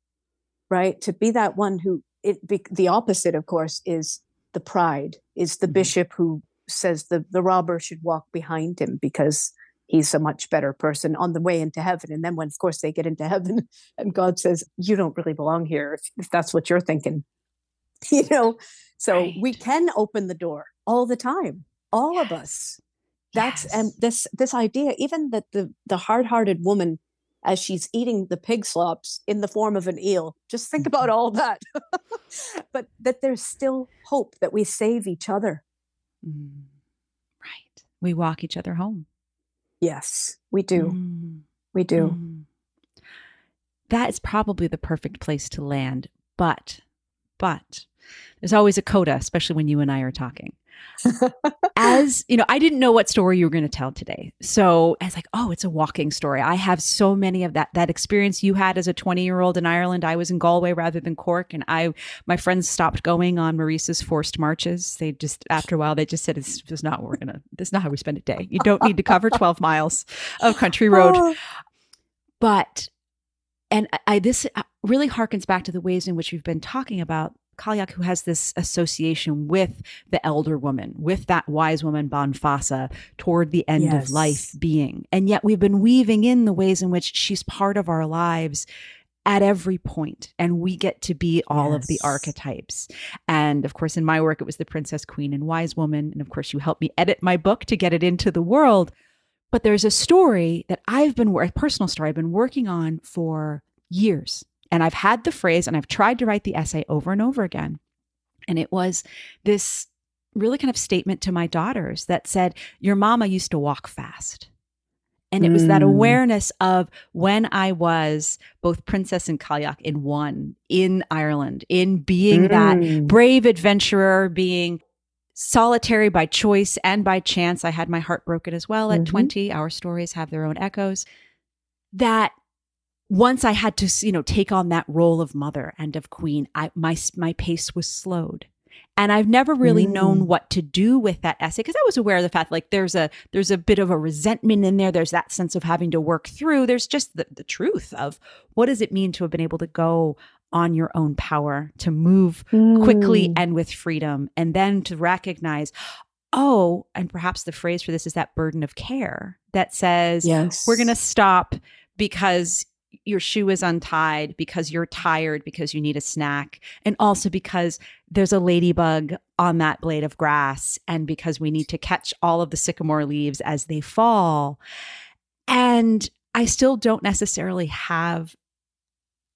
Right? To be that one who, it be, the opposite, of course, is the pride, is the mm-hmm. bishop who says the, the robber should walk behind him because he's a much better person on the way into heaven. And then when, of course, they get into heaven and God says, you don't really belong here, if, if that's what you're thinking, you know? So right. we can open the door all the time, all yes. of us. That's, yes. and this, this idea, even that the, the hard-hearted woman as she's eating the pig slops in the form of an eel. Just think about Mm-hmm. all that. but that there's still hope that we save each other. Mm. Right. We walk each other home. Yes, we do. Mm. We do. Mm. That is probably the perfect place to land. But, but there's always a coda, especially when you and I are talking. As you know, I didn't know what story you were going to tell today. So I was like, oh, it's a walking story. I have so many of that that experience you had as a 20 year old in Ireland. I was in Galway rather than Cork, and I my friends stopped going on Marisa's forced marches. They just after a while they just said it's just not what we're gonna. This is not how we spend a day. You don't need to cover 12 miles of country road but and I, I this really harkens back to the ways in which we've been talking about Cailleach, who has this association with the elder woman, with that wise woman bean feasa toward the end Yes. of life being. And yet we've been weaving in the ways in which she's part of our lives at every point and we get to be all of the archetypes and of course in my work it was the princess queen and wise woman and of course you helped me edit my book to get it into the world but there's a story that I've been, a personal story I've been working on for years. And I've had the phrase and I've tried to write the essay over and over again. And it was this really kind of statement to my daughters that said, Your mama used to walk fast. And it was that Mm. awareness of when I was both princess and Cailleach in one in Ireland, in being that Mm. brave adventurer, being solitary by choice and by chance. I had my heart broken as well at Mhm. 20. Our stories have their own echoes. That once I had to, you know, take on that role of mother and of queen, I my my pace was slowed. And I've never really Mm. known what to do with that essay because I was aware of the fact like there's a there's a bit of a resentment in there. There's that sense of having to work through. There's just the, the truth of what does it mean to have been able to go on your own power, to move quickly Mm. and with freedom, and then to recognize, oh, and perhaps the phrase for this is that burden of care that says, yes. we're going to stop because your shoe is untied, because you're tired, because you need a snack, and also because there's a ladybug on that blade of grass, and because we need to catch all of the sycamore leaves as they fall. And I still don't necessarily have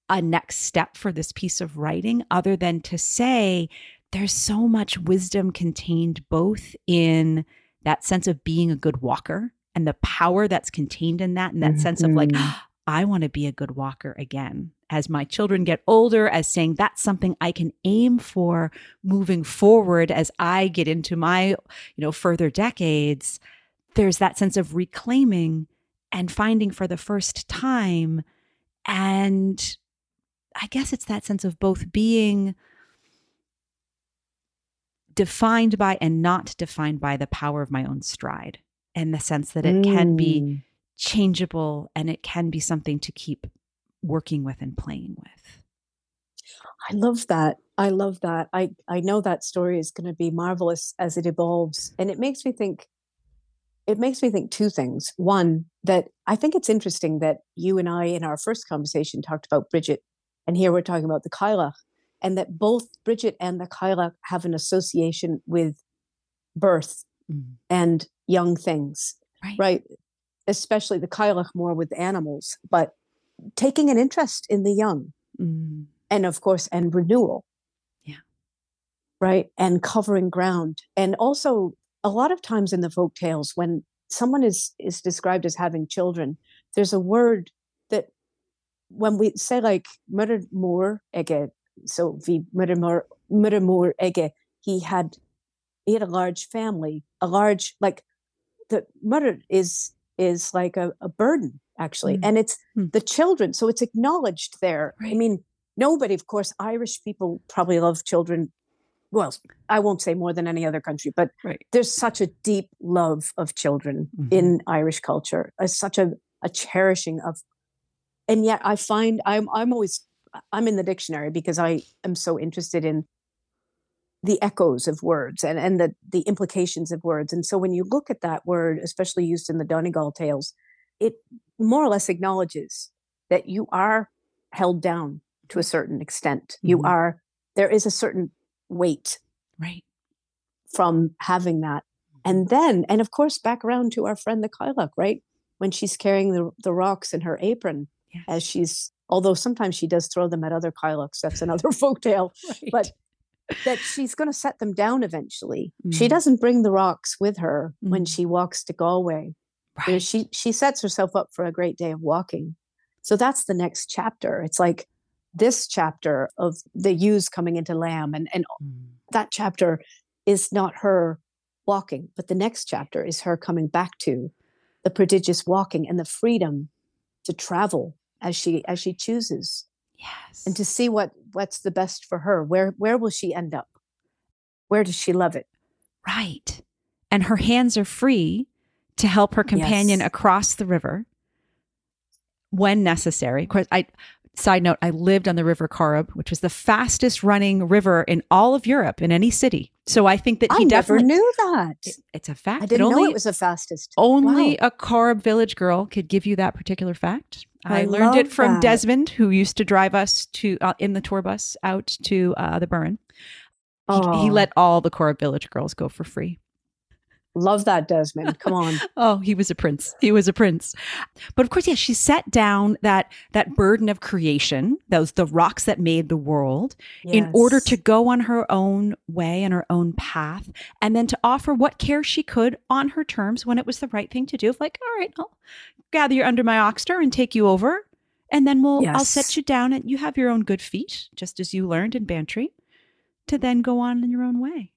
a next step for this piece of writing other than to say there's so much wisdom contained both in that sense of being a good walker and the power that's contained in that and that sense of like Mhm. I want to be a good walker again. As my children get older, as saying that's something I can aim for moving forward as I get into my, you know, further decades, there's that sense of reclaiming and finding for the first time. And I guess it's that sense of both being defined by and not defined by the power of my own stride and the sense that it can be Mm. Changeable and it can be something to keep working with and playing with. I love that. I love that. I I know that story is going to be marvelous as it evolves, and it makes me think. It makes me think two things. One, that I think it's interesting that you and I, in our first conversation, talked about Bridget, and here we're talking about the Cailleach, and that both Bridget and the Cailleach have an association with birth mm. and young things, Right. right? Especially the Cailleach more with animals, but taking an interest in the young Mm. and of course and renewal Yeah. right and covering ground and also a lot of times in the folk tales when someone is is described as having children there's a word that when we say like mur ege so vi mur ege he had he had a large family a large like the murder is is like a, a burden actually Mm. and it's Mm. the children so it's acknowledged there i mean nobody of course irish people probably love children well i won't say more than any other country but Right. there's such a deep love of children Mhm. in irish culture uh, such a, a cherishing of and yet i find i'm i'm always i'm in the dictionary because i am so interested in the echoes of words and, and the, the implications of words. And so when you look at that word, especially used in the Donegal tales, it more or less acknowledges that you are held down to a certain extent. You Mhm. are, there is a certain weight Right. from having that. And then, and of course, back around to our friend the Cailleach, right? When she's carrying the, the rocks in her apron, yes. as she's although sometimes she does throw them at other Cailleachs. That's another folktale. right. But that she's going to set them down eventually. Mm. She doesn't bring the rocks with her mm. when she walks to Galway. Right. You know, she she sets herself up for a great day of walking. So that's the next chapter. It's like this chapter of the ewes coming into lamb and and mm. that chapter is not her walking, but the next chapter is her coming back to the prodigious walking and the freedom to travel as she as she chooses yes. and to see what what's the best for her where where will she end up? Where does she love it? Right. And her hands are free to help her companion yes. across the river when necessary. Of course i Side note, I lived on the River Corrib, which was the fastest running river in all of Europe in any city. So I think that he I definitely knew that. It, it's a fact. I didn't only, know it was the fastest. Only wow. a Corrib village girl could give you that particular fact. I, I learned it from that. Desmond, who used to drive us to uh, in the tour bus out to uh, the Burren. He, he, let all the Corrib village girls go for free. Love that, Desmond. Come on. oh, he was a prince. He was a prince. But of course, yeah, she set down that that burden of creation, those the rocks that made the world, yes. in order to go on her own way and her own path, and then to offer what care she could on her terms when it was the right thing to do. Like, all right, I'll gather you under my oxter and take you over, and then we'll yes. I'll set you down, and you have your own good feet, just as you learned in Bantry, to then go on in your own way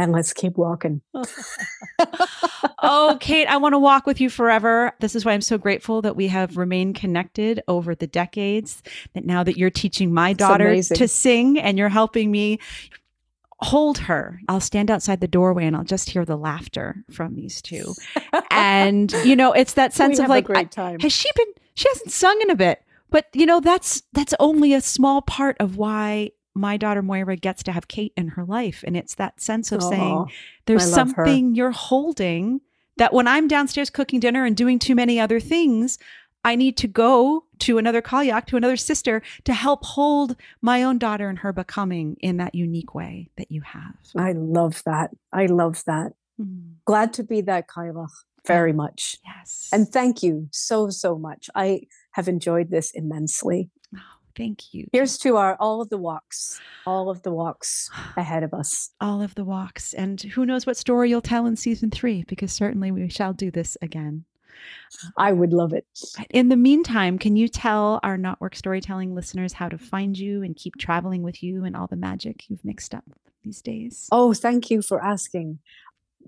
and let's keep walking. oh, Kate, I want to walk with you forever. This is why I'm so grateful that we have remained connected over the decades. That now that you're teaching my daughter to sing and you're helping me hold her. I'll stand outside the doorway and I'll just hear the laughter from these two. and you know, it's that sense we of like, great time. has she been? She hasn't sung in a bit, but you know, that's that's only a small part of why my daughter Moira gets to have Kate in her life. And it's that sense of saying, there's something her. you're holding that when I'm downstairs cooking dinner and doing too many other things, I need to go to another Cailleach, to another sister to help hold my own daughter and her becoming in that unique way that you have. I love that. I love that. Mm. Glad to be that Cailleach very much. Yes. And thank you so, so much. I have enjoyed this immensely. Thank you. Here's to our all of the walks, all of the walks ahead of us. All of the walks. And who knows what story you'll tell in season three, because certainly we shall do this again. I would love it. In the meantime, can you tell our Knotwork storytelling listeners how to find you and keep traveling with you and all the magic you've mixed up these days? Oh, thank you for asking.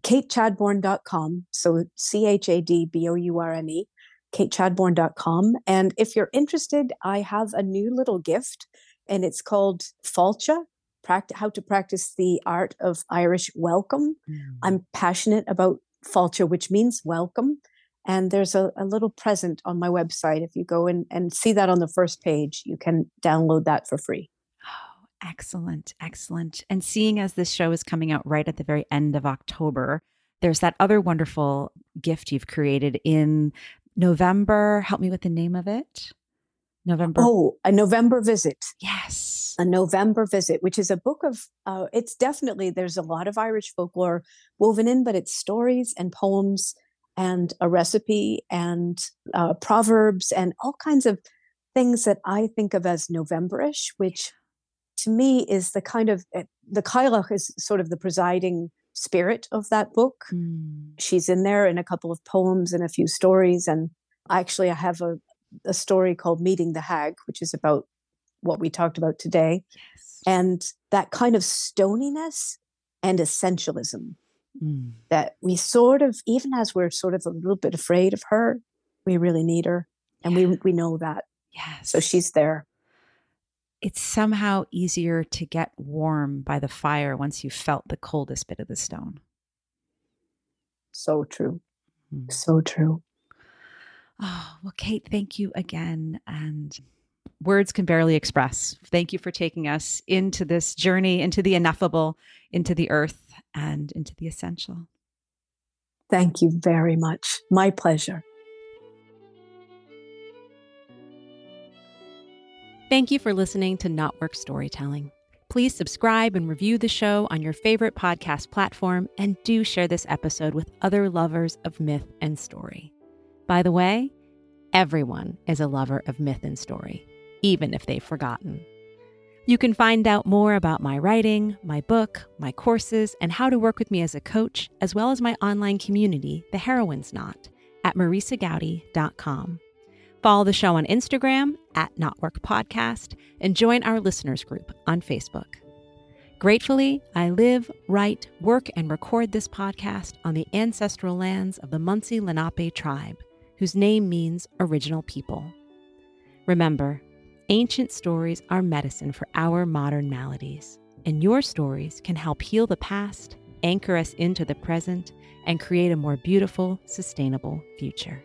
KateChadbourne.com. So C H A D B O U R N E katechadbourne.com. And if you're interested, I have a new little gift and it's called Fáilte. pract- how to practice the art of Irish welcome. Mm. I'm passionate about Fáilte, which means welcome. And there's a, a, little present on my website. If you go in and see that on the first page, you can download that for free. Oh, excellent. Excellent. And seeing as this show is coming out right at the very end of October, there's that other wonderful gift you've created in November. Help me with the name of it. November. Oh, a November visit. Yes. A November visit, which is a book of, uh, it's definitely, there's a lot of Irish folklore woven in, but it's stories and poems and a recipe and uh, proverbs and all kinds of things that I think of as Novemberish, which to me is the kind of, eh, the Cailleach is sort of the presiding spirit of that book. Mm. She's in there in a couple of poems and a few stories. And actually, I have a, a story called Meeting the Hag, which is about what we talked about today. Yes. And that kind of stoniness and essentialism mm. that we sort of, even as we're sort of a little bit afraid of her, we really need her. And yeah. we, we know that. Yes. So she's there it's somehow easier to get warm by the fire once you've felt the coldest bit of the stone. So true. Mm. So true. Oh, well, Kate, thank you again. And words can barely express. Thank you for taking us into this journey, into the ineffable, into the earth, and into the essential. Thank you very much. My pleasure. Thank you for listening to Knotwork Storytelling. Please subscribe and review the show on your favorite podcast platform and do share this episode with other lovers of myth and story. By the way, Everyone is a lover of myth and story, even if they've forgotten. You can find out more about my writing, my book, my courses, and how to work with me as a coach, as well as my online community, The Heroine's Knot, at marisagoudy.com. Follow the show on Instagram at Knotwork Podcast and join our listeners group on Facebook. Gratefully, I live, write, work, and record this podcast on the ancestral lands of the Munsee Lenape tribe, whose name means original people. Remember, ancient stories are medicine for our modern maladies, and your stories can help heal the past, anchor us into the present, and create a more beautiful, sustainable future.